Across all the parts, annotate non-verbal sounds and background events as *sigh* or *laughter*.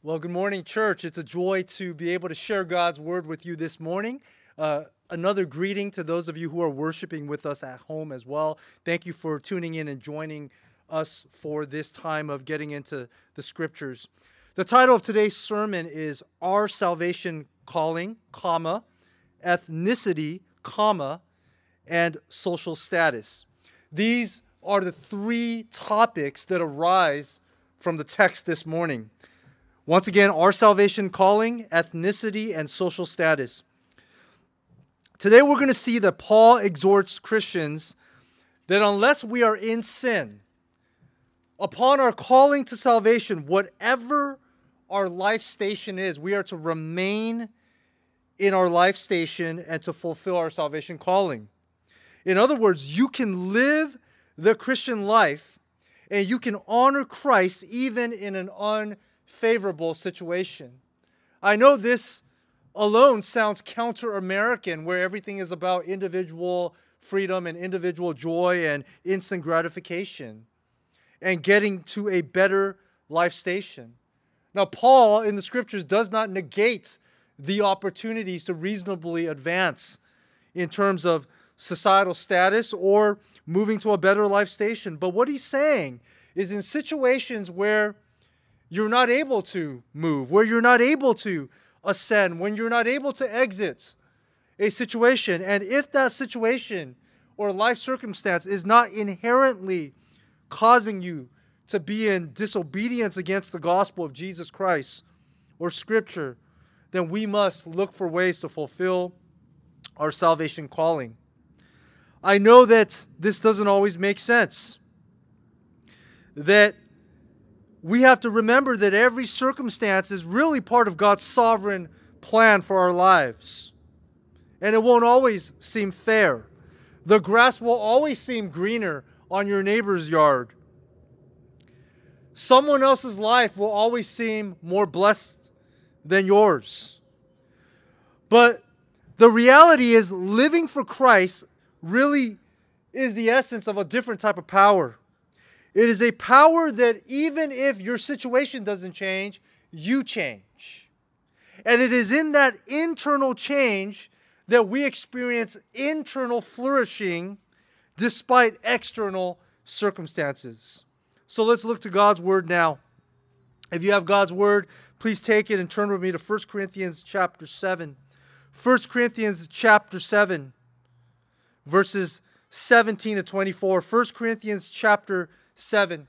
Well, good morning, church. It's a joy to be able to share God's word with you this morning. Uh, another greeting to those of you who are worshiping with us at home as well. Thank you for tuning in and joining us for this time of getting into the scriptures. The title of today's sermon is Our Salvation Calling, comma, ethnicity, comma, and social status. These are the three topics that arise from the text this morning. Once again, our salvation calling, ethnicity, and social status. Today we're going to see that Paul exhorts Christians that unless we are in sin, upon our calling to salvation, whatever our life station is, we are to remain in our life station and to fulfill our salvation calling. In other words, you can live the Christian life and you can honor Christ even in an un favorable situation. I know this alone sounds counter American, where everything is about individual freedom and individual joy and instant gratification and getting to a better life station. Now, Paul in the scriptures does not negate the opportunities to reasonably advance in terms of societal status or moving to a better life station. But what he's saying is in situations where you're not able to move, where you're not able to ascend, when you're not able to exit a situation. And if that situation or life circumstance is not inherently causing you to be in disobedience against the gospel of Jesus Christ or scripture, then we must look for ways to fulfill our salvation calling. I know that this doesn't always make sense. That we have to remember that every circumstance is really part of God's sovereign plan for our lives. And it won't always seem fair. The grass will always seem greener on your neighbor's yard. Someone else's life will always seem more blessed than yours. But the reality is, living for Christ really is the essence of a different type of power. It is a power that even if your situation doesn't change, you change. And it is in that internal change that we experience internal flourishing despite external circumstances. So let's look to God's word now. If you have God's word, please take it and turn with me to 1 Corinthians chapter 7. 1 Corinthians chapter 7, verses 17 to 24. 1 Corinthians chapter 7.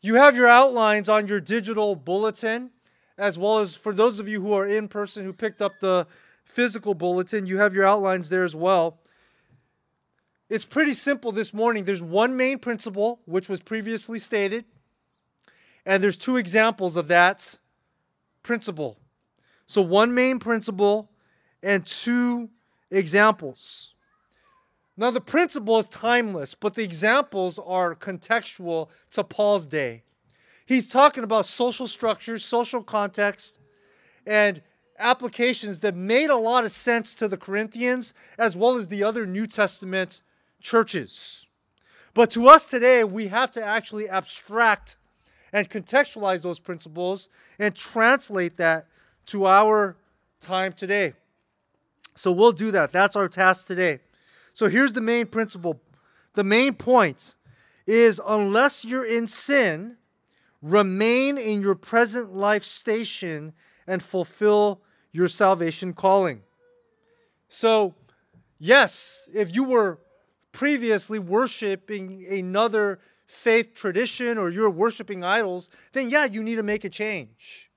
You have your outlines on your digital bulletin, as well as for those of you who are in person who picked up the physical bulletin, you have your outlines there as well. It's pretty simple this morning. There's one main principle, which was previously stated, and there's two examples of that principle. So, one main principle and two examples. Now, the principle is timeless, but the examples are contextual to Paul's day. He's talking about social structures, social context, and applications that made a lot of sense to the Corinthians as well as the other New Testament churches. But to us today, we have to actually abstract and contextualize those principles and translate that to our time today. So we'll do that. That's our task today. So here's the main principle. The main point is unless you're in sin, remain in your present life station and fulfill your salvation calling. So, yes, if you were previously worshiping another faith tradition or you're worshiping idols, then yeah, you need to make a change.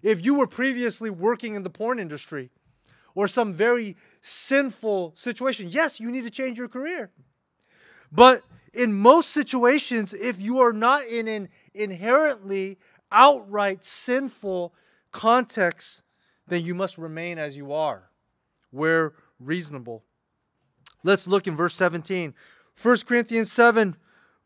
If you were previously working in the porn industry or some very sinful situation, yes, you need to change your career. But in most situations, if you are not in an inherently outright sinful context, then you must remain as you are, where reasonable. Let's look in verse 17. 1 Corinthians 7,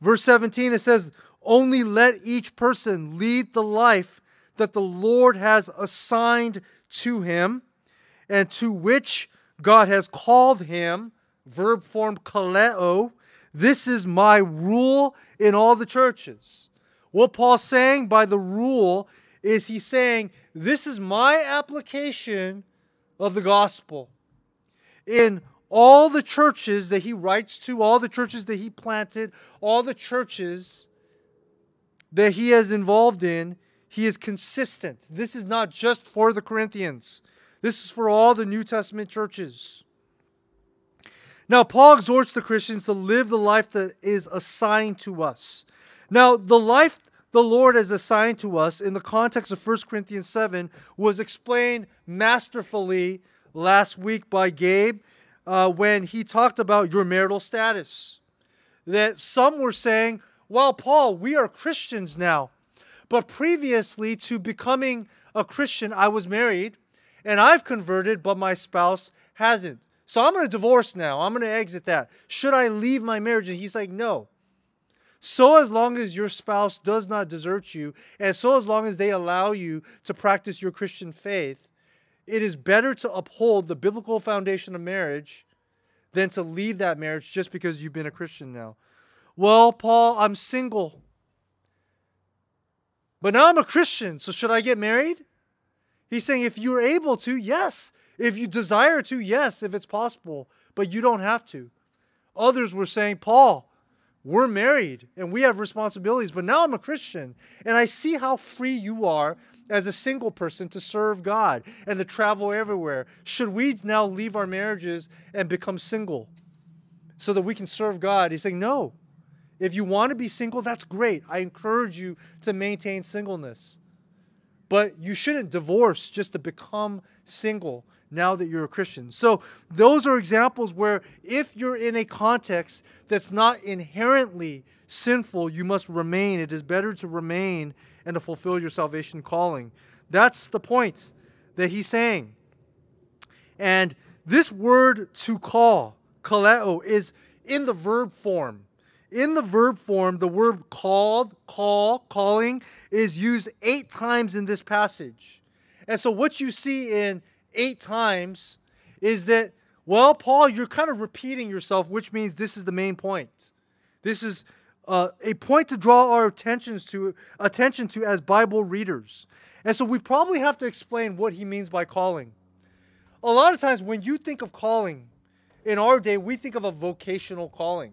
verse 17, it says, Only let each person lead the life that the Lord has assigned to him, and to which God has called him, verb form kaleo. This is my rule in all the churches. What Paul's saying by the rule is he's saying, This is my application of the gospel. In all the churches that he writes to, all the churches that he planted, all the churches that he is involved in, he is consistent. This is not just for the Corinthians, this is for all the New Testament churches. Now, Paul exhorts the Christians to live the life that is assigned to us. Now, the life the Lord has assigned to us in the context of 1 Corinthians 7 was explained masterfully last week by Gabe uh, when he talked about your marital status. That some were saying, well, Paul, we are Christians now. But previously to becoming a Christian, I was married and I've converted, but my spouse hasn't. So I'm going to divorce now. I'm going to exit that. Should I leave my marriage? And he's like, no. So as long as your spouse does not desert you, and so as long as they allow you to practice your Christian faith, it is better to uphold the biblical foundation of marriage than to leave that marriage just because you've been a Christian now. Well, Paul, I'm single. But now I'm a Christian, so should I get married? He's saying if you're able to, yes. If you desire to, yes, if it's possible, but you don't have to. Others were saying, Paul, we're married and we have responsibilities, but now I'm a Christian and I see how free you are as a single person to serve God and to travel everywhere. Should we now leave our marriages and become single so that we can serve God? He's saying, no. If you want to be single, that's great. I encourage you to maintain singleness. But you shouldn't divorce just to become single now that you're a Christian. So, those are examples where if you're in a context that's not inherently sinful, you must remain. It is better to remain and to fulfill your salvation calling. That's the point that he's saying. And this word to call, kaleo, is in the verb form. In the verb form, the word called, call, calling is used eight times in this passage. And so what you see in eight times is that, well, Paul, you're kind of repeating yourself, which means this is the main point. This is uh, a point to draw our attentions to attention to as Bible readers. And so we probably have to explain what he means by calling. A lot of times when you think of calling in our day, we think of a vocational calling.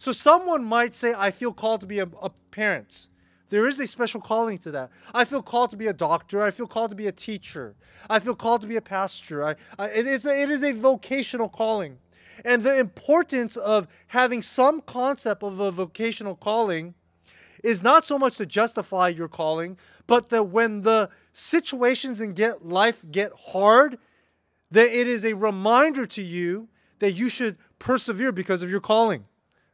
So someone might say, I feel called to be a, a parent. There is a special calling to that. I feel called to be a doctor. I feel called to be a teacher. I feel called to be a pastor. I, I, it, is a, it is a vocational calling. And the importance of having some concept of a vocational calling is not so much to justify your calling, but that when the situations in get life get hard, that it is a reminder to you that you should persevere because of your calling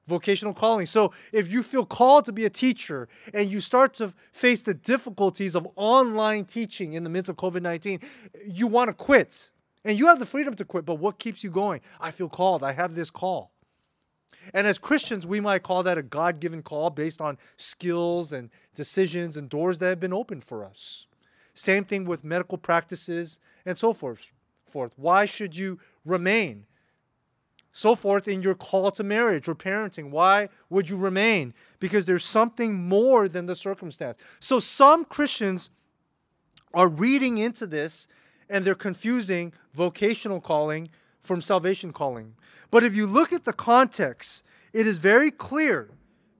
vocational calling. So if you feel called to be a teacher and you start to face the difficulties of online teaching in the midst of COVID 19, you want to quit. And you have the freedom to quit, but what keeps you going? I feel called. I have this call. And as Christians, we might call that a God given call based on skills and decisions and doors that have been opened for us. Same thing with medical practices and so forth. forth. Why should you remain? So forth in your call to marriage or parenting. Why would you remain? Because there's something more than the circumstance. So some Christians are reading into this and they're confusing vocational calling from salvation calling. But if you look at the context, it is very clear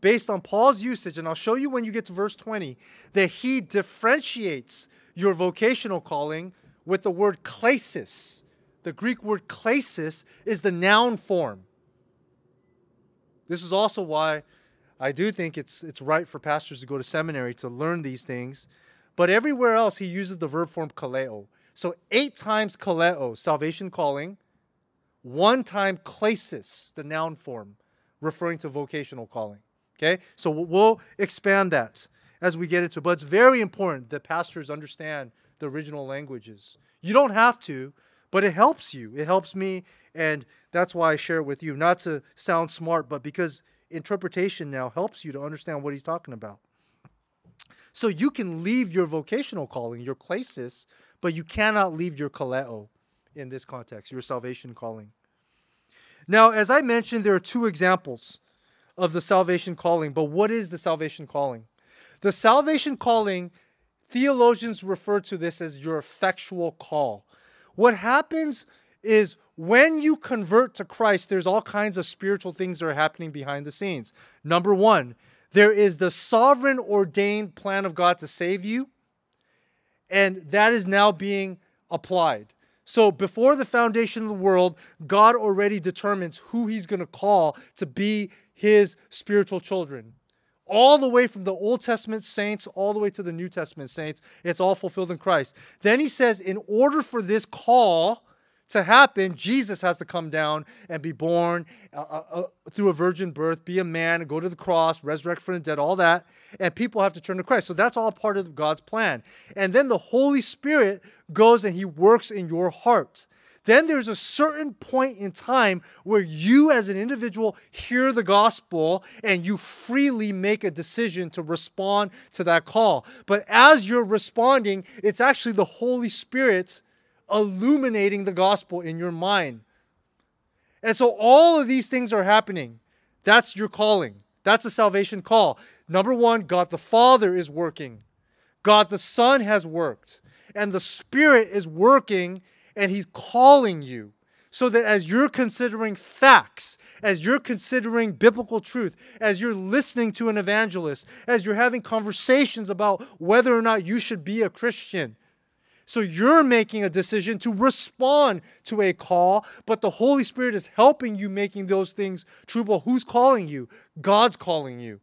based on Paul's usage, and I'll show you when you get to verse 20, that he differentiates your vocational calling with the word klesis the Greek word klesis is the noun form. This is also why I do think it's, it's right for pastors to go to seminary to learn these things. But everywhere else, he uses the verb form kaleo. So eight times kaleo, salvation calling, one time klesis, the noun form, referring to vocational calling. Okay? So we'll expand that as we get into it. But it's very important that pastors understand the original languages. You don't have to, but it helps you. It helps me, and that's why I share it with you. Not to sound smart, but because interpretation now helps you to understand what he's talking about. So you can leave your vocational calling, your klesis, but you cannot leave your kaleo in this context, your salvation calling. Now, as I mentioned, there are two examples of the salvation calling, but what is the salvation calling? The salvation calling theologians refer to this as your effectual call. What happens is when you convert to Christ, there's all kinds of spiritual things that are happening behind the scenes. Number one, there is the sovereign ordained plan of God to save you, and that is now being applied. So before the foundation of the world, God already determines who he's going to call to be his spiritual children. All the way from the Old Testament saints all the way to the New Testament saints, it's all fulfilled in Christ. Then he says, in order for this call to happen, Jesus has to come down and be born uh, uh, uh, through a virgin birth, be a man, go to the cross, resurrect from the dead, all that. And people have to turn to Christ. So that's all part of God's plan. And then the Holy Spirit goes and he works in your heart. Then there's a certain point in time where you, as an individual, hear the gospel and you freely make a decision to respond to that call. But as you're responding, it's actually the Holy Spirit illuminating the gospel in your mind. And so all of these things are happening. That's your calling. That's a salvation call. Number one, God the Father is working, God the Son has worked, and the Spirit is working and He's calling you. So that as you're considering facts, as you're considering biblical truth, as you're listening to an evangelist, as you're having conversations about whether or not you should be a Christian, so you're making a decision to respond to a call, but the Holy Spirit is helping you making those things true. But who's calling you? God's calling you.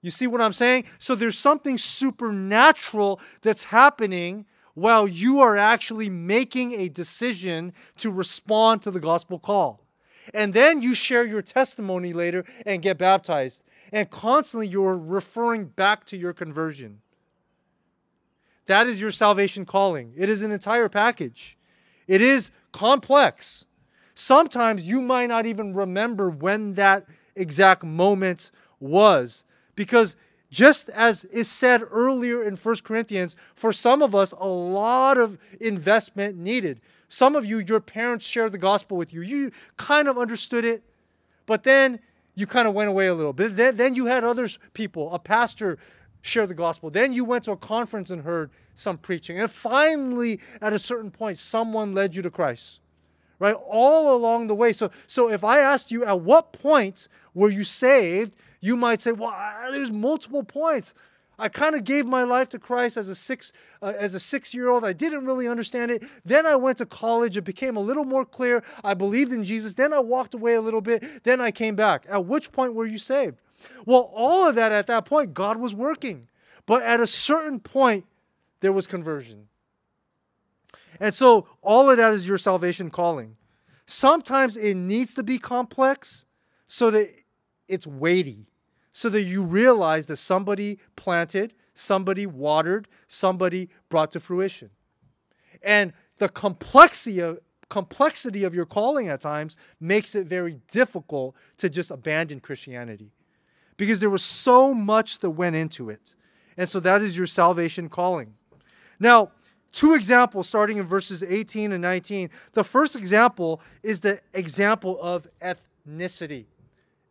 You see what I'm saying? So there's something supernatural that's happening while you are actually making a decision to respond to the gospel call. And then you share your testimony later and get baptized. And constantly you're referring back to your conversion. That is your salvation calling. It is an entire package. It is complex. Sometimes you might not even remember when that exact moment was because just as is said earlier in 1 Corinthians, for some of us, a lot of investment needed. Some of you, your parents shared the gospel with you. You kind of understood it, but then you kind of went away a little bit. Then, then you had other people, a pastor share the gospel. Then you went to a conference and heard some preaching. And finally, at a certain point, someone led you to Christ. Right? All along the way. So, so if I asked you at what point were you saved, you might say, well, there's multiple points. I kind of gave my life to Christ as a six uh, as a six year old. I didn't really understand it. Then I went to college. It became a little more clear. I believed in Jesus. Then I walked away a little bit. Then I came back. At which point were you saved? Well, all of that at that point, God was working. But at a certain point, there was conversion. And so all of that is your salvation calling. Sometimes it needs to be complex so that it's weighty, so that you realize that somebody planted, somebody watered, somebody brought to fruition. And the complexity of, complexity of your calling at times makes it very difficult to just abandon Christianity because there was so much that went into it. And so that is your salvation calling. Now, two examples starting in verses 18 and 19. The first example is the example of ethnicity.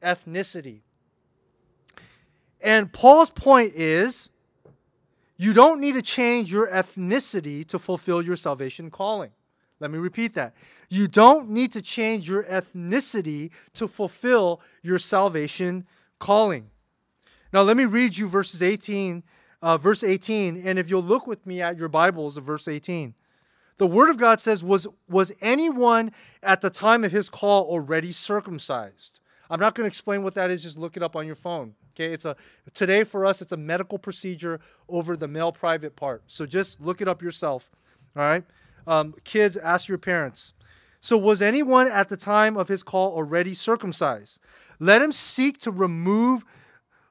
Ethnicity. And Paul's point is you don't need to change your ethnicity to fulfill your salvation calling. Let me repeat that. You don't need to change your ethnicity to fulfill your salvation calling. Now, let me read you verses 18, uh, verse 18, and if you'll look with me at your Bibles of verse 18. The Word of God says, was, was anyone at the time of his call already circumcised? I'm not going to explain what that is, just look it up on your phone. Okay, it's a today for us, it's a medical procedure over the male private part. So just look it up yourself. All right. Um, kids, ask your parents. So, was anyone at the time of his call already circumcised? Let him seek to remove,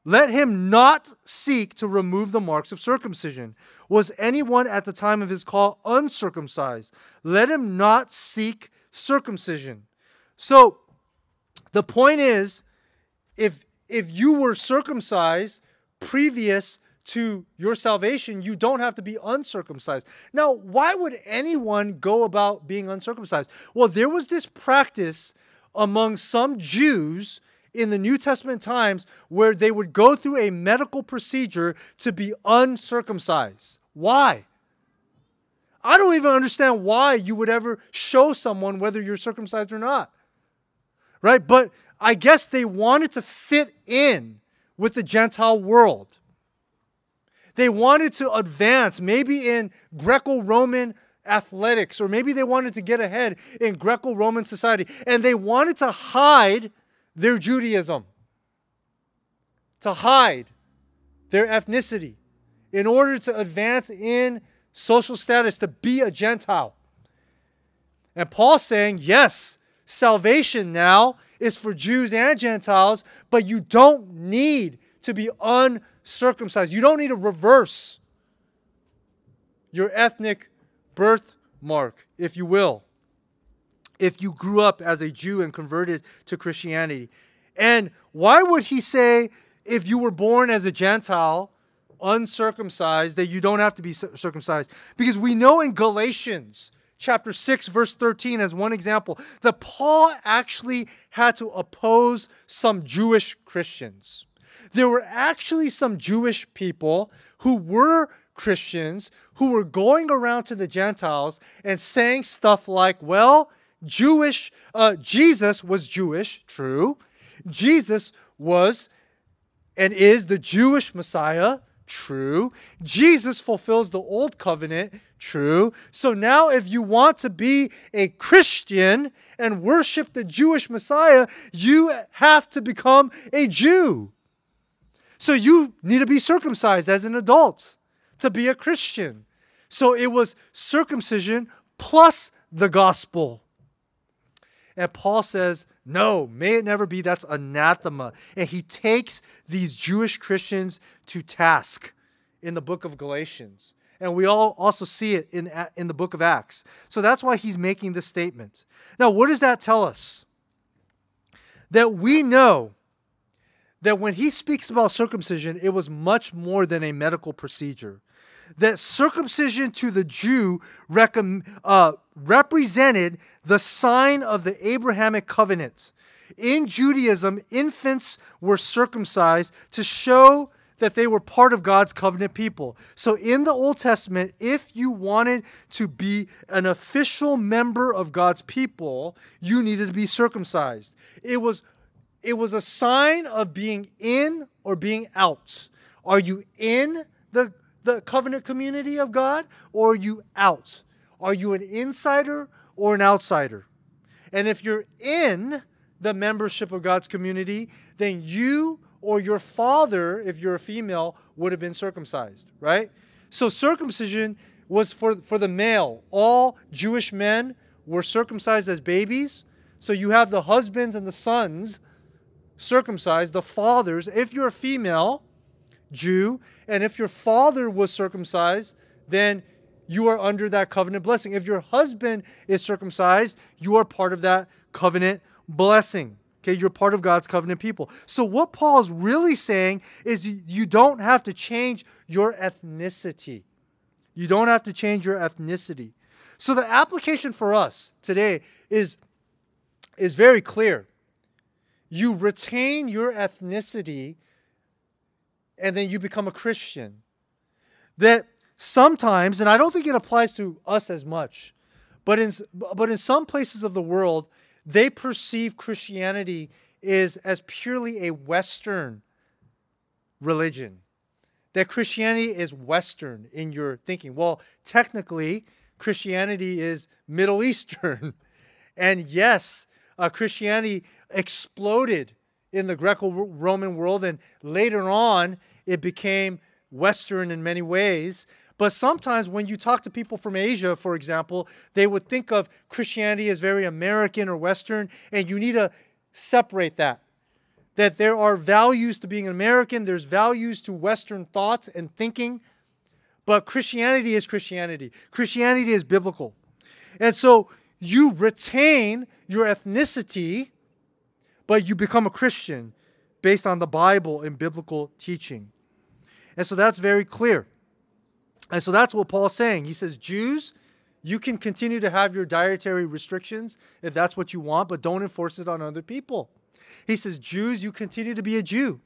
let him not seek to remove the marks of circumcision. Was anyone at the time of his call uncircumcised? Let him not seek circumcision. So the point is, if if you were circumcised previous to your salvation, you don't have to be uncircumcised. Now, why would anyone go about being uncircumcised? Well, there was this practice among some Jews in the New Testament times where they would go through a medical procedure to be uncircumcised. Why? I don't even understand why you would ever show someone whether you're circumcised or not. Right? But I guess they wanted to fit in with the Gentile world. They wanted to advance, maybe in Greco Roman athletics, or maybe they wanted to get ahead in Greco Roman society, and they wanted to hide their Judaism, to hide their ethnicity in order to advance in social status, to be a Gentile. And Paul's saying, yes, salvation now is for Jews and Gentiles, but you don't need to be uncircumcised. You don't need to reverse your ethnic birthmark, if you will, if you grew up as a Jew and converted to Christianity. And why would he say, if you were born as a Gentile, uncircumcised, that you don't have to be circumcised? Because we know in Galatians chapter 6, verse 13, as one example, that Paul actually had to oppose some Jewish Christians. There were actually some Jewish people who were Christians who were going around to the Gentiles and saying stuff like, well, Jewish, uh, Jesus was Jewish, true. Jesus was and is the Jewish Messiah, true. Jesus fulfills the old covenant, true. So now, if you want to be a Christian and worship the Jewish Messiah, you have to become a Jew. So you need to be circumcised as an adult to be a Christian. So it was circumcision plus the gospel. And Paul says, no, may it never be. That's anathema. And he takes these Jewish Christians to task in the book of Galatians. And we all also see it in, in the book of Acts. So that's why he's making this statement. Now, what does that tell us? That we know that when he speaks about circumcision, it was much more than a medical procedure that circumcision to the Jew uh, represented the sign of the Abrahamic covenant. In Judaism, infants were circumcised to show that they were part of God's covenant people. So in the Old Testament, if you wanted to be an official member of God's people, you needed to be circumcised. It was it was a sign of being in or being out. Are you in the the covenant community of God or are you out? Are you an insider or an outsider? And if you're in the membership of God's community, then you or your father, if you're a female, would have been circumcised, right? So circumcision was for, for the male. All Jewish men were circumcised as babies. So you have the husbands and the sons circumcised, the fathers. If you're a female, Jew. And if your father was circumcised, then you are under that covenant blessing. If your husband is circumcised, you are part of that covenant blessing. Okay, you're part of God's covenant people. So, what Paul is really saying is you don't have to change your ethnicity. You don't have to change your ethnicity. So, the application for us today is, is very clear. You retain your ethnicity and then you become a Christian. That sometimes, and I don't think it applies to us as much, but in, but in some places of the world, they perceive Christianity is as purely a Western religion. That Christianity is Western in your thinking. Well, technically, Christianity is Middle Eastern. *laughs* and yes, uh, Christianity exploded in the Greco Roman world, and later on, it became Western in many ways. But sometimes when you talk to people from Asia, for example, they would think of Christianity as very American or Western, and you need to separate that. That there are values to being an American, there's values to Western thoughts and thinking, but Christianity is Christianity. Christianity is biblical. And so you retain your ethnicity but you become a Christian based on the Bible and biblical teaching. And so that's very clear. And so that's what Paul's saying. He says, Jews, you can continue to have your dietary restrictions if that's what you want, but don't enforce it on other people. He says, Jews, you continue to be a Jew.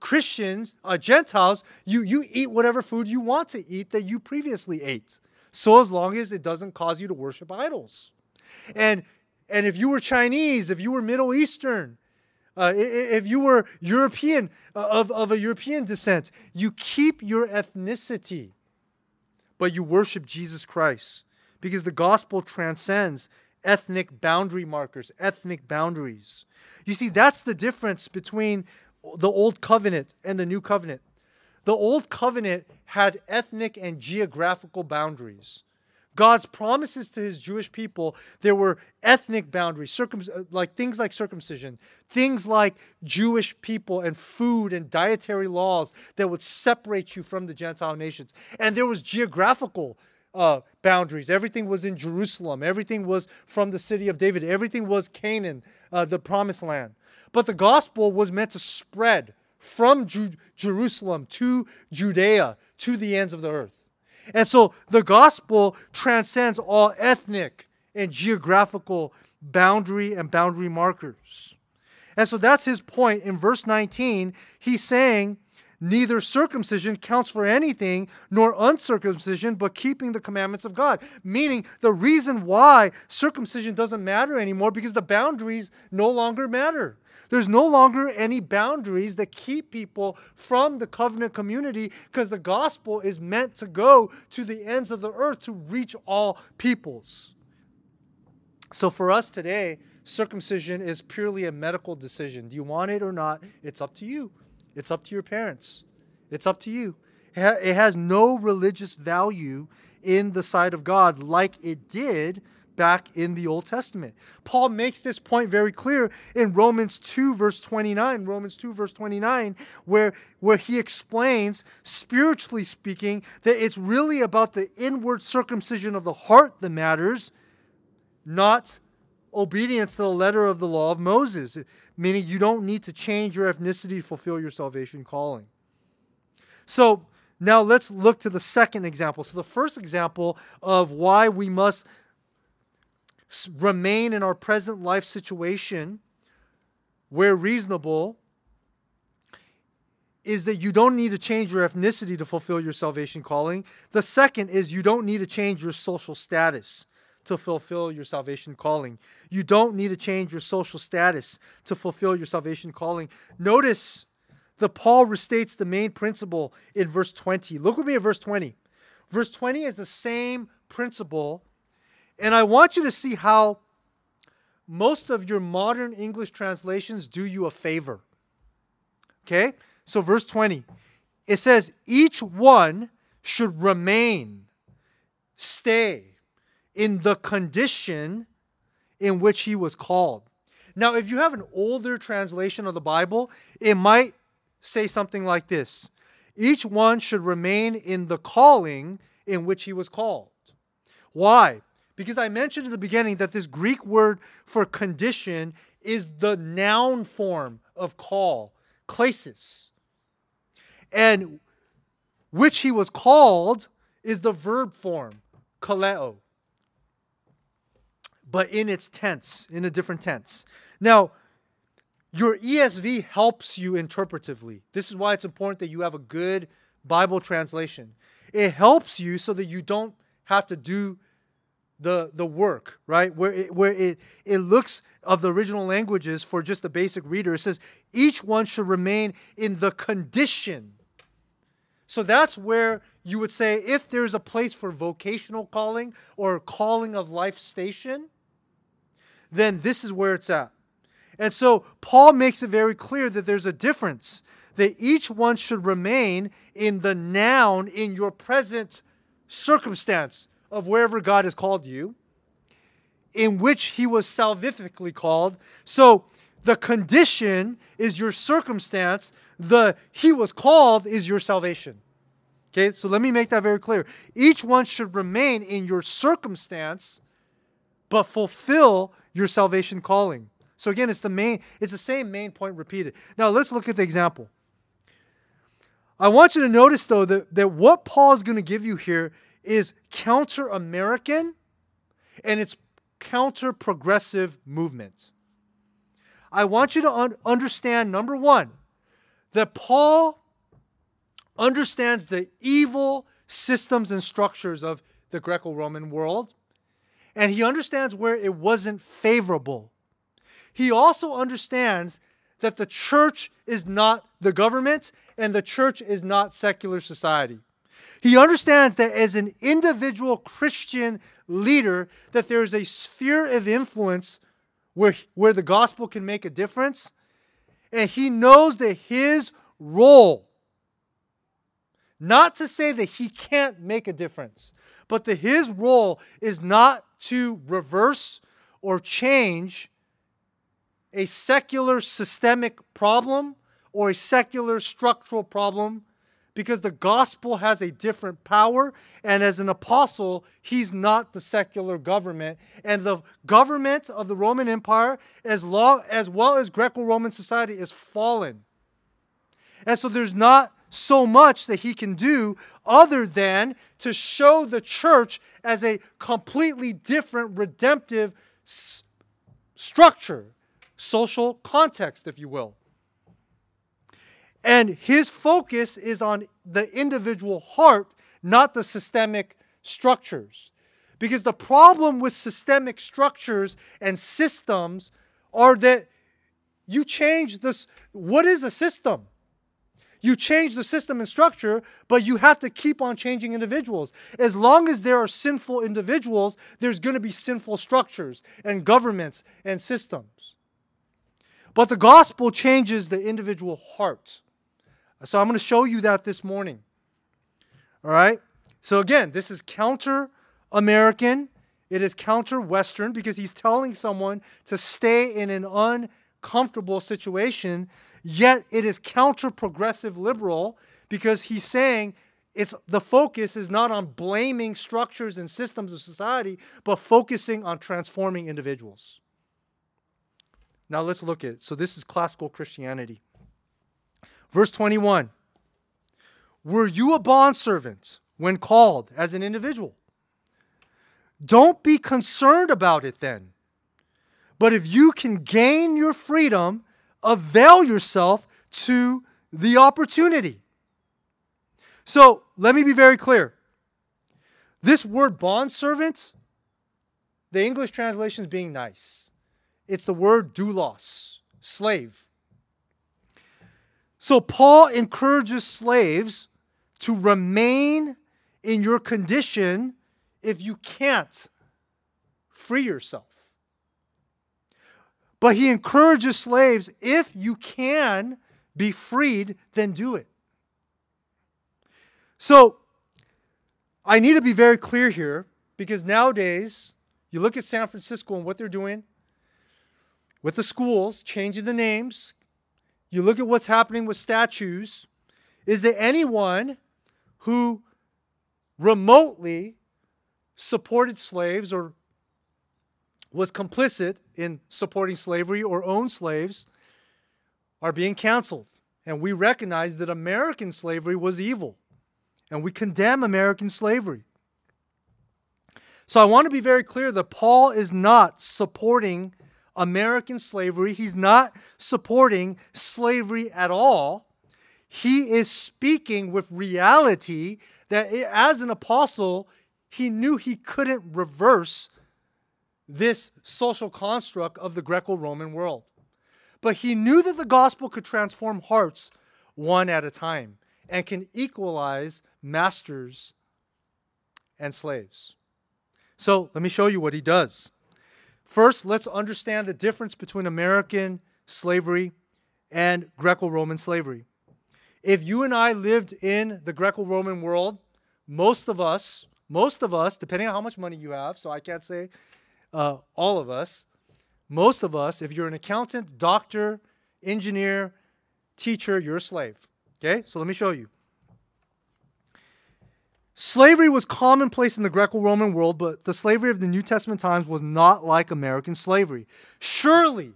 Christians, uh, Gentiles, you, you eat whatever food you want to eat that you previously ate. So as long as it doesn't cause you to worship idols. And, and if you were Chinese, if you were Middle Eastern, uh, if you were European, uh, of, of a European descent, you keep your ethnicity, but you worship Jesus Christ because the gospel transcends ethnic boundary markers, ethnic boundaries. You see, that's the difference between the old covenant and the new covenant. The old covenant had ethnic and geographical boundaries. God's promises to his Jewish people, there were ethnic boundaries, circum- like things like circumcision, things like Jewish people and food and dietary laws that would separate you from the Gentile nations. And there was geographical uh, boundaries. Everything was in Jerusalem. Everything was from the city of David. Everything was Canaan, uh, the promised land. But the gospel was meant to spread from Ju- Jerusalem to Judea to the ends of the earth. And so the gospel transcends all ethnic and geographical boundary and boundary markers. And so that's his point. In verse 19, he's saying, Neither circumcision counts for anything, nor uncircumcision, but keeping the commandments of God. Meaning, the reason why circumcision doesn't matter anymore because the boundaries no longer matter. There's no longer any boundaries that keep people from the covenant community because the gospel is meant to go to the ends of the earth to reach all peoples. So for us today, circumcision is purely a medical decision. Do you want it or not? It's up to you. It's up to your parents. It's up to you. It has no religious value in the sight of God like it did back in the Old Testament. Paul makes this point very clear in Romans 2, verse 29. Romans 2, verse 29, where, where he explains, spiritually speaking, that it's really about the inward circumcision of the heart that matters, not obedience to the letter of the law of Moses, meaning you don't need to change your ethnicity to fulfill your salvation calling. So, now let's look to the second example. So, the first example of why we must remain in our present life situation where reasonable is that you don't need to change your ethnicity to fulfill your salvation calling. The second is you don't need to change your social status to fulfill your salvation calling. You don't need to change your social status to fulfill your salvation calling. Notice that Paul restates the main principle in verse 20. Look with me at verse 20. Verse 20 is the same principle and I want you to see how most of your modern English translations do you a favor. Okay? So, verse 20, it says, each one should remain, stay in the condition in which he was called. Now, if you have an older translation of the Bible, it might say something like this Each one should remain in the calling in which he was called. Why? Because I mentioned in the beginning that this Greek word for condition is the noun form of call, klesis. And which he was called is the verb form, kaleo. But in its tense, in a different tense. Now, your ESV helps you interpretively. This is why it's important that you have a good Bible translation. It helps you so that you don't have to do the the work, right? Where it, where it it looks of the original languages for just the basic reader. It says each one should remain in the condition. So that's where you would say if there's a place for vocational calling or calling of life station, then this is where it's at. And so Paul makes it very clear that there's a difference that each one should remain in the noun in your present circumstance of wherever God has called you, in which he was salvifically called. So the condition is your circumstance, the he was called is your salvation. Okay, so let me make that very clear. Each one should remain in your circumstance, but fulfill your salvation calling. So again, it's the main, it's the same main point repeated. Now let's look at the example. I want you to notice though that, that what Paul is going to give you here is counter American and it's counter progressive movement. I want you to un- understand number one, that Paul understands the evil systems and structures of the Greco Roman world, and he understands where it wasn't favorable. He also understands that the church is not the government and the church is not secular society. He understands that as an individual Christian leader that there is a sphere of influence where, where the gospel can make a difference. And he knows that his role, not to say that he can't make a difference, but that his role is not to reverse or change a secular systemic problem or a secular structural problem because the gospel has a different power. And as an apostle, he's not the secular government. And the government of the Roman Empire, as, long, as well as Greco Roman society, is fallen. And so there's not so much that he can do other than to show the church as a completely different redemptive s- structure social context, if you will. And his focus is on the individual heart, not the systemic structures. Because the problem with systemic structures and systems are that you change this. What is a system? You change the system and structure, but you have to keep on changing individuals. As long as there are sinful individuals, there's going to be sinful structures and governments and systems. But the gospel changes the individual heart. So I'm going to show you that this morning. All right? So again, this is counter American. It is counter Western because he's telling someone to stay in an uncomfortable situation, yet it is counter progressive liberal because he's saying it's the focus is not on blaming structures and systems of society, but focusing on transforming individuals. Now let's look at it. So this is classical Christianity. Verse 21 Were you a bondservant when called as an individual? Don't be concerned about it then. But if you can gain your freedom, avail yourself to the opportunity. So let me be very clear. This word bondservant, the English translation is being nice. It's the word doulos, slave. So Paul encourages slaves to remain in your condition if you can't free yourself. But he encourages slaves if you can be freed, then do it. So I need to be very clear here because nowadays you look at San Francisco and what they're doing with the schools, changing the names. You look at what's happening with statues. Is there anyone who remotely supported slaves or was complicit in supporting slavery or owned slaves are being canceled. And we recognize that American slavery was evil. And we condemn American slavery. So I want to be very clear that Paul is not supporting American slavery. He's not supporting slavery at all. He is speaking with reality that as an apostle, he knew he couldn't reverse this social construct of the Greco Roman world. But he knew that the gospel could transform hearts one at a time and can equalize masters and slaves. So let me show you what he does. First, let's understand the difference between American slavery and Greco Roman slavery. If you and I lived in the Greco Roman world, most of us, most of us, depending on how much money you have, so I can't say uh, all of us, most of us, if you're an accountant, doctor, engineer, teacher, you're a slave. Okay, so let me show you. Slavery was commonplace in the Greco Roman world, but the slavery of the New Testament times was not like American slavery. Surely,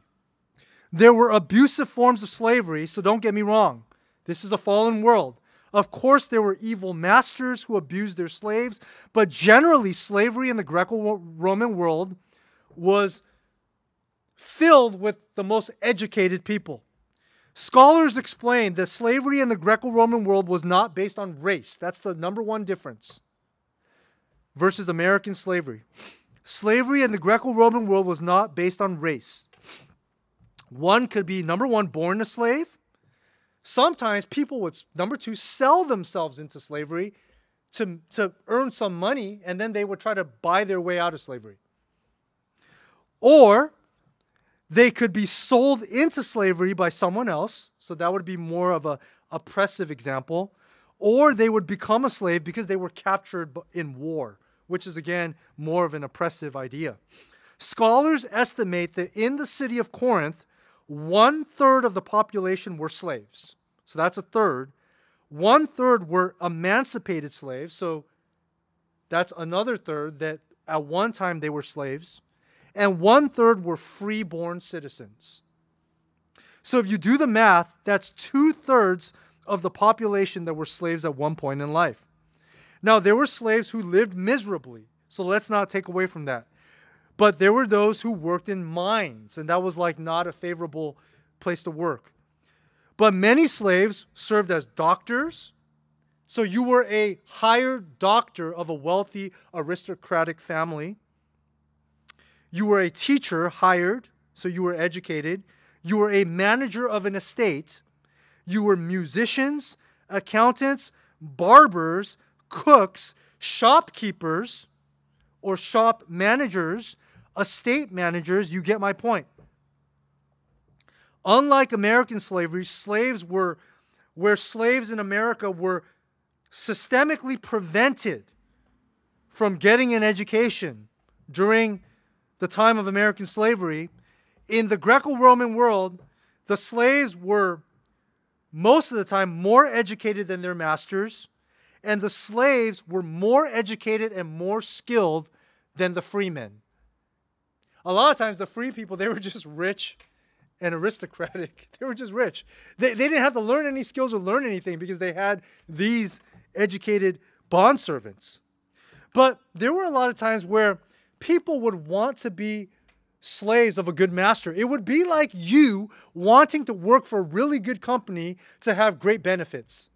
there were abusive forms of slavery, so don't get me wrong. This is a fallen world. Of course, there were evil masters who abused their slaves, but generally, slavery in the Greco Roman world was filled with the most educated people. Scholars explain that slavery in the Greco Roman world was not based on race. That's the number one difference versus American slavery. Slavery in the Greco Roman world was not based on race. One could be, number one, born a slave. Sometimes people would, number two, sell themselves into slavery to, to earn some money, and then they would try to buy their way out of slavery. Or they could be sold into slavery by someone else, so that would be more of a oppressive example, or they would become a slave because they were captured in war, which is again more of an oppressive idea. Scholars estimate that in the city of Corinth, one third of the population were slaves. So that's a third. One third were emancipated slaves. So that's another third that at one time they were slaves. And one third were free-born citizens. So if you do the math, that's two thirds of the population that were slaves at one point in life. Now, there were slaves who lived miserably. So let's not take away from that. But there were those who worked in mines, and that was like not a favorable place to work. But many slaves served as doctors. So you were a hired doctor of a wealthy aristocratic family. You were a teacher hired, so you were educated. You were a manager of an estate. You were musicians, accountants, barbers, cooks, shopkeepers, or shop managers, estate managers, you get my point. Unlike American slavery, slaves were where slaves in America were systemically prevented from getting an education during the time of American slavery. In the Greco Roman world, the slaves were most of the time more educated than their masters, and the slaves were more educated and more skilled than the freemen a lot of times the free people they were just rich and aristocratic. *laughs* They were just rich. They, they didn't have to learn any skills or learn anything because they had these educated bond servants. But there were a lot of times where people would want to be slaves of a good master. It would be like you wanting to work for a really good company to have great benefits.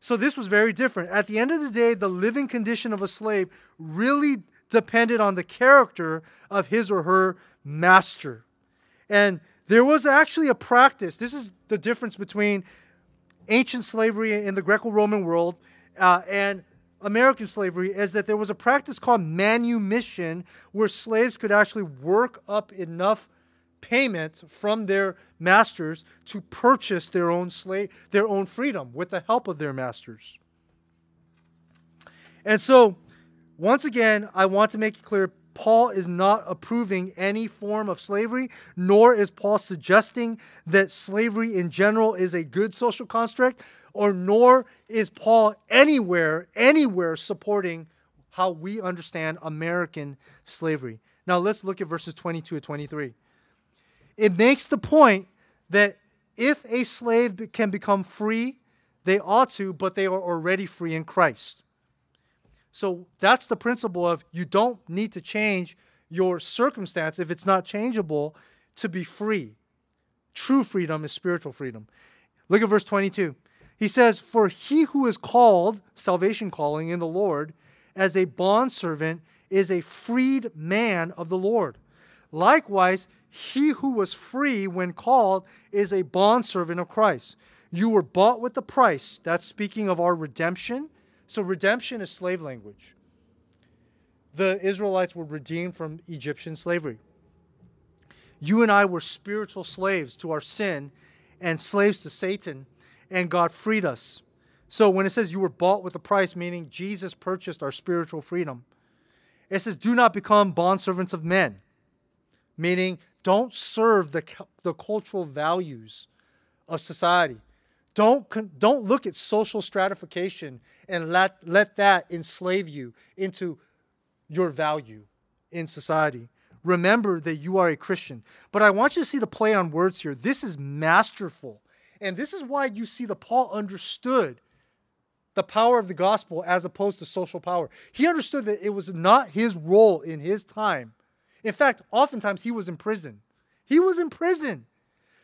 So this was very different. At the end of the day the living condition of a slave really depended on the character of his or her master. And there was actually a practice. This is the difference between ancient slavery in the Greco Roman world uh, and American slavery is that there was a practice called manumission where slaves could actually work up enough payment from their masters to purchase their own slave their own freedom with the help of their masters. And so once again, I want to make it clear Paul is not approving any form of slavery, nor is Paul suggesting that slavery in general is a good social construct, or nor is Paul anywhere, anywhere supporting how we understand American slavery. Now let's look at verses 22 to 23. It makes the point that if a slave can become free, they ought to, but they are already free in Christ. So that's the principle of you don't need to change your circumstance if it's not changeable to be free. True freedom is spiritual freedom. Look at verse 22. He says, For he who is called, salvation calling in the Lord, as a bondservant is a freed man of the Lord. Likewise, he who was free when called is a bondservant of Christ. You were bought with the price. That's speaking of our redemption so redemption is slave language. The Israelites were redeemed from Egyptian slavery. You and I were spiritual slaves to our sin and slaves to Satan, and God freed us. So when it says you were bought with a price, meaning Jesus purchased our spiritual freedom, it says do not become bondservants of men, meaning don't serve the, the cultural values of society. Don't, don't look at social stratification and let, let that enslave you into your value in society. Remember that you are a Christian. But I want you to see the play on words here. This is masterful. And this is why you see that Paul understood the power of the gospel as opposed to social power. He understood that it was not his role in his time, In fact, oftentimes he was in prison. He was in prison.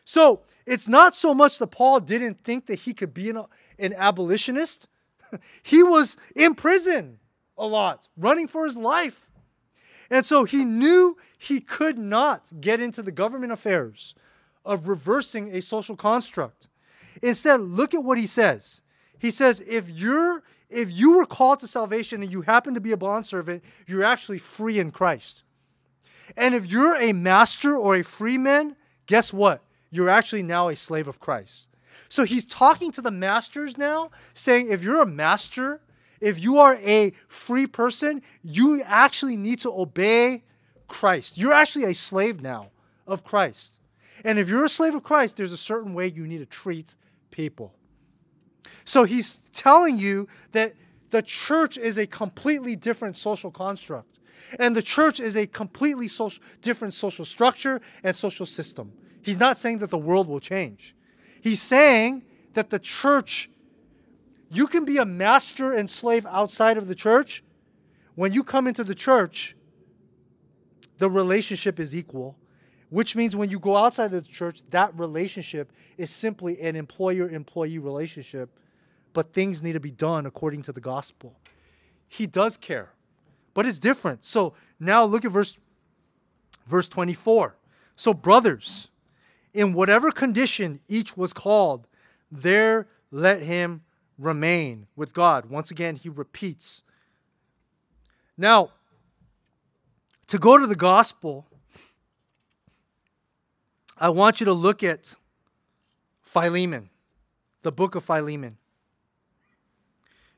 So it's not so much that Paul didn't think that he could be an, an abolitionist, *laughs* he was in prison a lot, running for his life. And so he knew he could not get into the government affairs of reversing a social construct. Instead, look at what he says. He says, if you're if you were called to salvation and you happen to be a bondservant, you're actually free in Christ. And if you're a master or a freeman, guess what? You're actually now a slave of Christ. So he's talking to the masters now, saying if you're a master, if you are a free person, you actually need to obey Christ. You're actually a slave now of Christ. And if you're a slave of Christ, there's a certain way you need to treat people. So he's telling you that the church is a completely different social construct. And the church is a completely social, different social structure and social system. He's not saying that the world will change. He's saying that the church, you can be a master and slave outside of the church. When you come into the church, the relationship is equal, which means when you go outside of the church, that relationship is simply an employer employee relationship but things need to be done according to the gospel. He does care, but it's different. So now look at verse verse 24. So brothers, in whatever condition each was called, there let him remain with God. Once again, he repeats. Now, to go to the gospel, I want you to look at Philemon, the book of Philemon.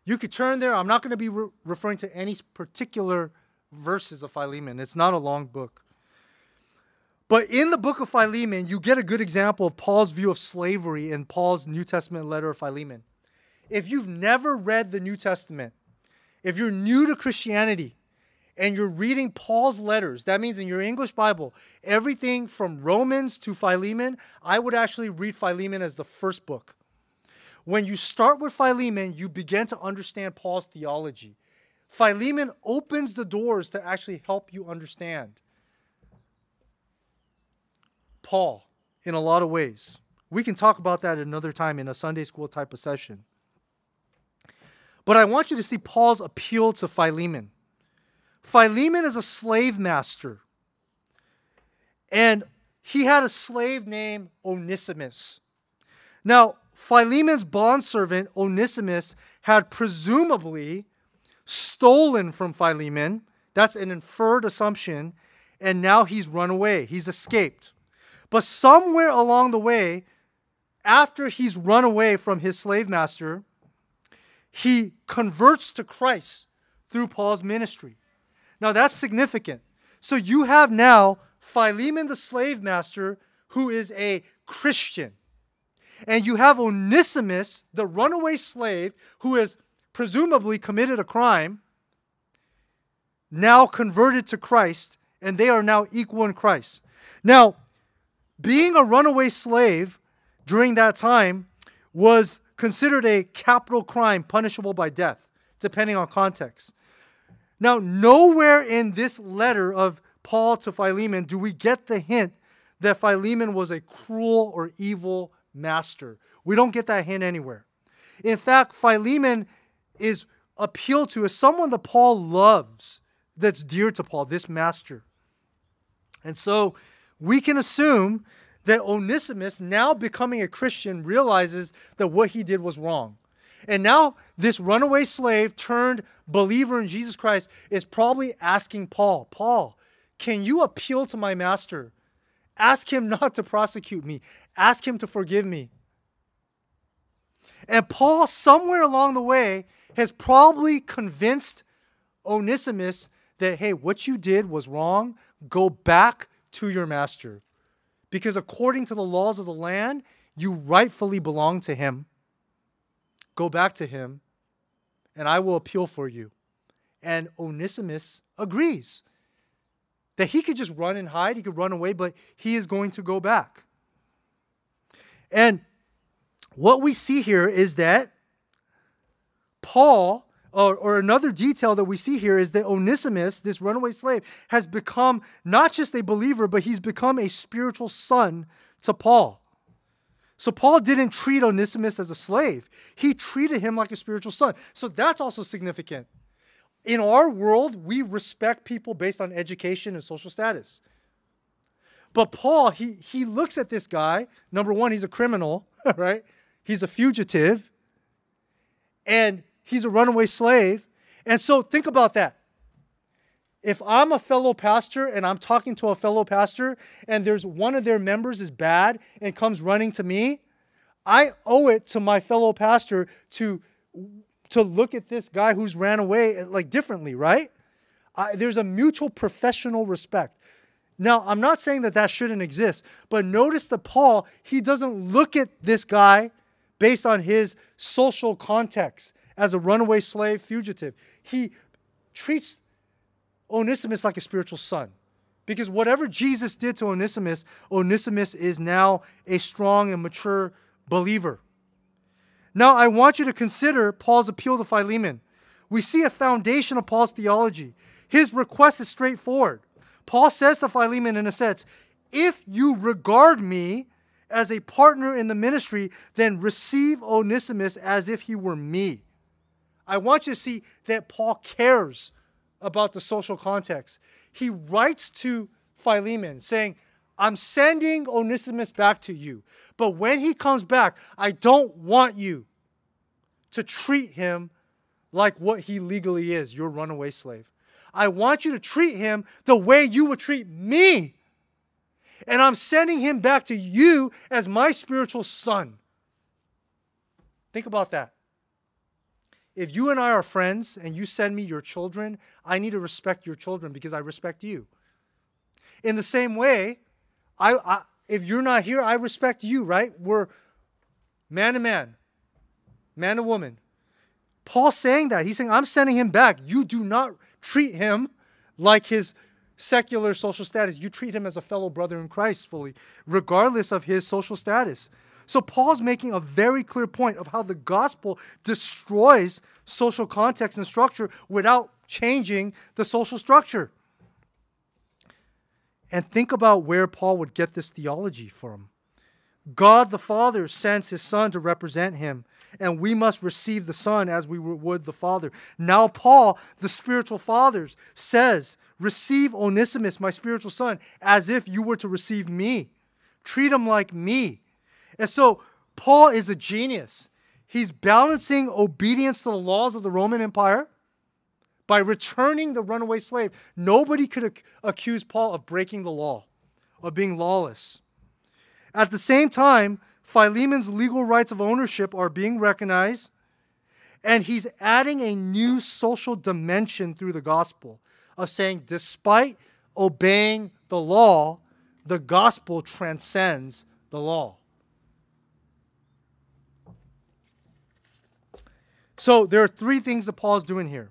You could turn there. I'm not going to be re- referring to any particular verses of Philemon. It's not a long book. But in the book of Philemon, you get a good example of Paul's view of slavery in Paul's New Testament letter of Philemon. If you've never read the New Testament, if you're new to Christianity and you're reading Paul's letters, that means in your English Bible, everything from Romans to Philemon, I would actually read Philemon as the first book. When you start with Philemon, you begin to understand Paul's theology. Philemon opens the doors to actually help you understand Paul in a lot of ways. We can talk about that another time in a Sunday school type of session. But I want you to see Paul's appeal to Philemon. Philemon is a slave master. And he had a slave named Onesimus. Now, Philemon's bondservant, Onesimus, had presumably stolen from Philemon. That's an inferred assumption. And now he's run away, he's escaped. But somewhere along the way, after he's run away from his slave master, he converts to Christ through Paul's ministry. Now that's significant. So you have now Philemon the slave master who is a Christian. And you have Onesimus, the runaway slave, who has presumably committed a crime, now converted to Christ, and they are now equal in Christ. Now, being a runaway slave during that time was considered a capital crime punishable by death, depending on context. Now, nowhere in this letter of Paul to Philemon do we get the hint that Philemon was a cruel or evil master. We don't get that hint anywhere. In fact, Philemon is appealed to as someone that Paul loves, that's dear to Paul, this master. And so we can assume that Onesimus, now becoming a Christian, realizes that what he did was wrong. And now this runaway slave turned believer in Jesus Christ is probably asking Paul, Paul, can you appeal to my master Ask him *laughs* not to prosecute me. Ask him to forgive me. And Paul, somewhere along the way, has probably convinced Onesimus that, hey, what you did was wrong. Go back to your master. Because according to the laws of the land, you rightfully belong to him. Go back to him, and I will appeal for you. And Onesimus agrees that he could just run and hide, he could run away, but he is going to go back. And what we see here is that Paul or, or another detail that we see here is that Onesimus, this runaway slave, has become not just a believer, but he's become a spiritual son to Paul. So Paul didn't treat Onesimus as a slave, he treated him like a spiritual son. So that's also significant. In our world, we respect people based on education and social status. But Paul, he, he looks at this guy. Number one, he's a criminal, *laughs* right? He's a fugitive. And he's a runaway slave. And so think about that. If I'm a fellow pastor and I'm talking to a fellow pastor and there's one of their members is bad and comes running to me, I owe it to my fellow pastor to to look at this guy who's ran away eh, like differently, right? I, there's a mutual professional respect. Now, I'm not saying that that shouldn't exist, but notice that Paul, he doesn't look at this guy based on his social context as a runaway slave fugitive. He treats Onesimus like a spiritual son. Because whatever Jesus did to Onesimus, Onesimus is now a strong and mature believer. Now, I want you to consider Paul's appeal to Philemon. We see a foundation of Paul's theology. His request is straightforward. Paul says to Philemon, in a sense, if you regard me as a partner in the ministry, then receive Onesimus as if he were me. I want you to see that Paul cares about the social context. He writes to Philemon saying, I'm sending Onesimus back to you. But when he comes back, I don't want you to treat him like what he legally is your runaway slave. I want you to treat him the way you would treat me. And I'm sending him back to you as my spiritual son. Think about that. If you and I are friends and you send me your children, I need to respect your children because I respect you. In the same way, I, I if you're not here, I respect you, right? We're man to man, man to woman. Paul's saying that. He's saying, I'm sending him back. You do not treat him like his secular social status. You treat him as a fellow brother in Christ fully, regardless of his social status. So Paul's making a very clear point of how the gospel destroys social context and structure without changing the social structure. And think about where Paul would get this theology from. God the Father sends his Son to represent him, and we must receive the Son as we would the Father. Now, Paul, the spiritual fathers, says, Receive Onesimus, my spiritual son, as if you were to receive me. Treat him like me. And so Paul is a genius. He's balancing obedience to the laws of the Roman Empire by returning the runaway slave. Nobody could ac- accuse Paul of breaking the law, of being lawless. At the same time, Philemon's legal rights of ownership are being recognized, and he's adding a new social dimension through the gospel of saying, despite obeying the law, the gospel transcends the law. So there are three things that Paul's doing here.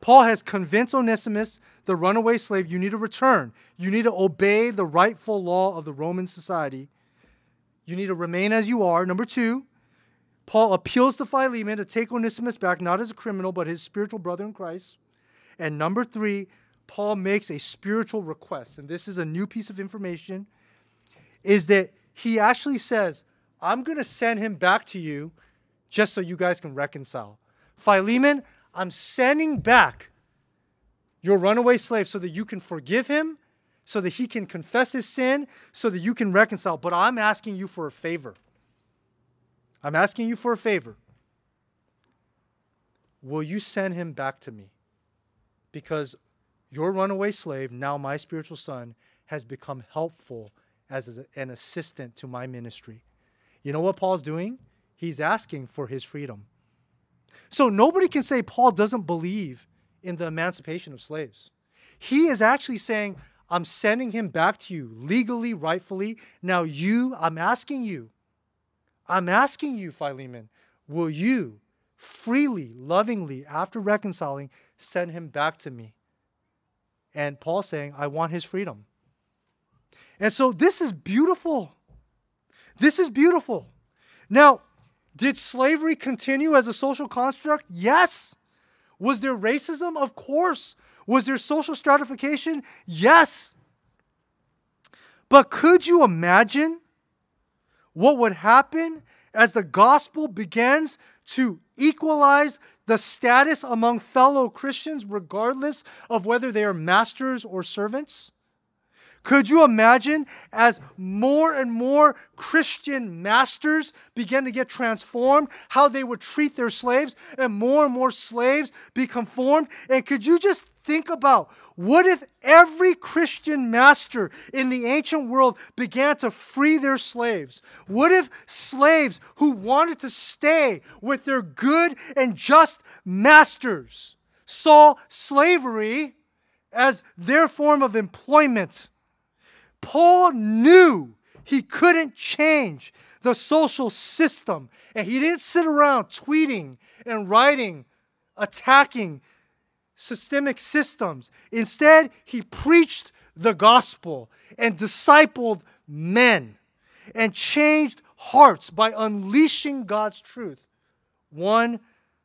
Paul has convinced Onesimus, the runaway slave, you need to return. You need to obey the rightful law of the Roman society. You need to remain as you are. Number two, Paul appeals to Philemon to take Onesimus back, not as a criminal, but his spiritual brother in Christ. And number three, Paul makes a spiritual request. And this is a new piece of information is that he actually says, I'm going to send him back to you just so you guys can reconcile. Philemon, I'm sending back your runaway slave so that you can forgive him, so that he can confess his sin, so that you can reconcile. But I'm asking you for a favor. I'm asking you for a favor. Will you send him back to me? Because your runaway slave, now my spiritual son, has become helpful as an assistant to my ministry. You know what Paul's doing? He's asking for his freedom. So nobody can say Paul doesn't believe in the emancipation of slaves. He is actually saying, I'm sending him back to you legally, rightfully. Now, you, I'm asking you, I'm asking you, Philemon, will you freely, lovingly, after reconciling, send him back to me? And Paul saying, I want his freedom. And so this is beautiful. This is beautiful. Now, did slavery continue as a social construct? Yes. Was there racism? Of course. Was there social stratification? Yes. But could you imagine what would happen as the gospel begins to equalize the status among fellow Christians, regardless of whether they are masters or servants? Could you imagine as more and more Christian masters began to get transformed, how they would treat their slaves, and more and more slaves be conformed? And could you just think about what if every Christian master in the ancient world began to free their slaves? What if slaves who wanted to stay with their good and just masters saw slavery as their form of employment? Paul knew he couldn't change the social system, and he didn't sit around tweeting and writing, attacking systemic systems. Instead, he preached the gospel and discipled men and changed hearts by unleashing God's truth, one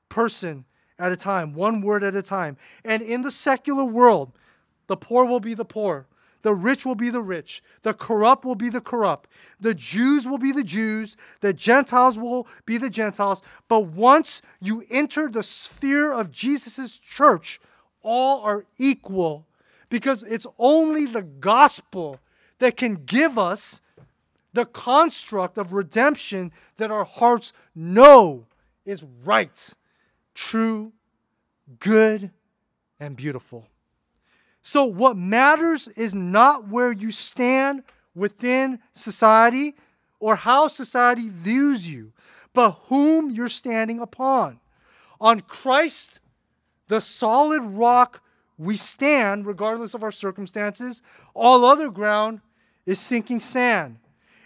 person at a time, one word at a time. And in the secular world, the poor will be the poor, the rich will be the rich. The corrupt will be the corrupt. The Jews will be the Jews. The Gentiles will be the Gentiles. But once you enter the sphere of Jesus' church, all are equal because it's only the gospel that can give us the construct of redemption that our hearts know is right, true, good, and beautiful. So, what matters is not where you stand within society or how society views you, but whom you're standing upon. On Christ, the solid rock we stand, regardless of our circumstances, all other ground is sinking sand.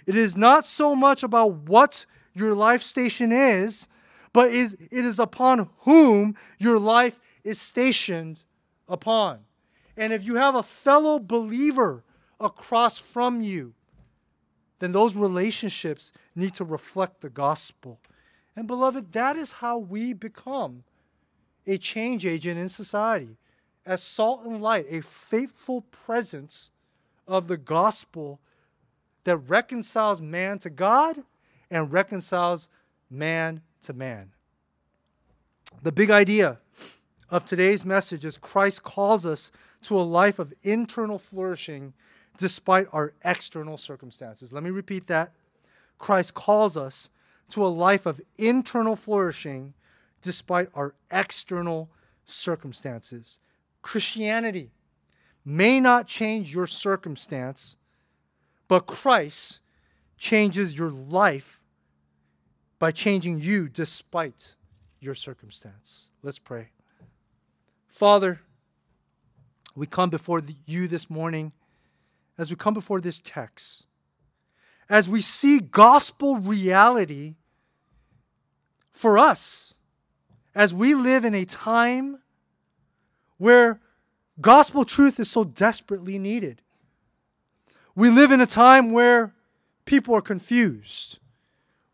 It is not so much about what your life station is, but is, it is upon whom your life is stationed upon. And if you have a fellow believer across from you, then those relationships need to reflect the gospel. And beloved, that is how we become a change agent in society. As salt and light, a faithful presence of the gospel that reconciles man to God and reconciles man to man. The big idea of today's message is Christ calls us to a life of internal flourishing despite our external circumstances. Let me repeat that. Christ calls us to a life of internal flourishing despite our external circumstances. Christianity may not change your circumstance, but Christ changes your life by changing you despite your circumstance. Let's pray. Father, we come before you this morning, as we come before this text, as we see gospel reality for us, as we live in a time where gospel truth is so desperately needed. We live in a time where people are confused,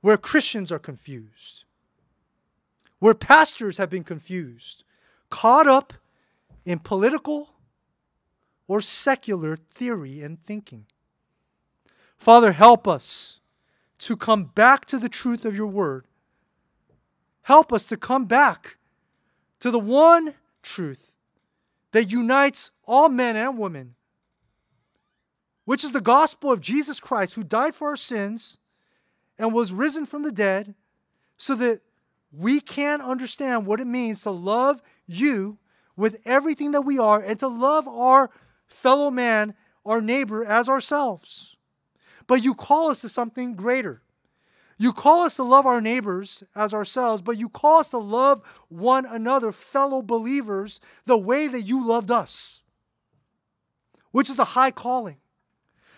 where Christians are confused, where pastors have been confused, caught up in political or secular theory and thinking. Father, help us to come back to the truth of your word. Help us to come back to the one truth that unites all men and women, which is the gospel of Jesus Christ, who died for our sins and was risen from the dead, so that we can understand what it means to love you with everything that we are and to love our fellow man, our neighbor, as ourselves. But you call us to something greater. You call us to love our neighbors as ourselves, but you call us to love one another, fellow believers, the way that you loved us, which is a high calling.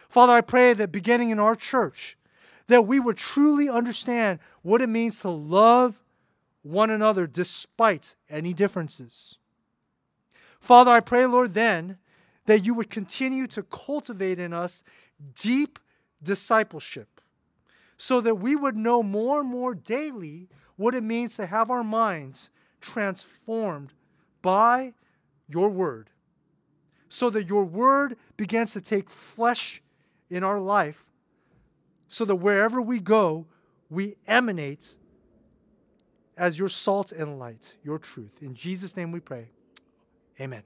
Father, I pray that beginning in our church, that we would truly understand what it means to love one another despite any differences. Father, I pray, Lord, then that you would continue to cultivate in us deep discipleship so that we would know more and more daily what it means to have our minds transformed by your word so that your word begins to take flesh in our life so that wherever we go, we emanate as your salt and light, your truth. In Jesus' name we pray. Amen.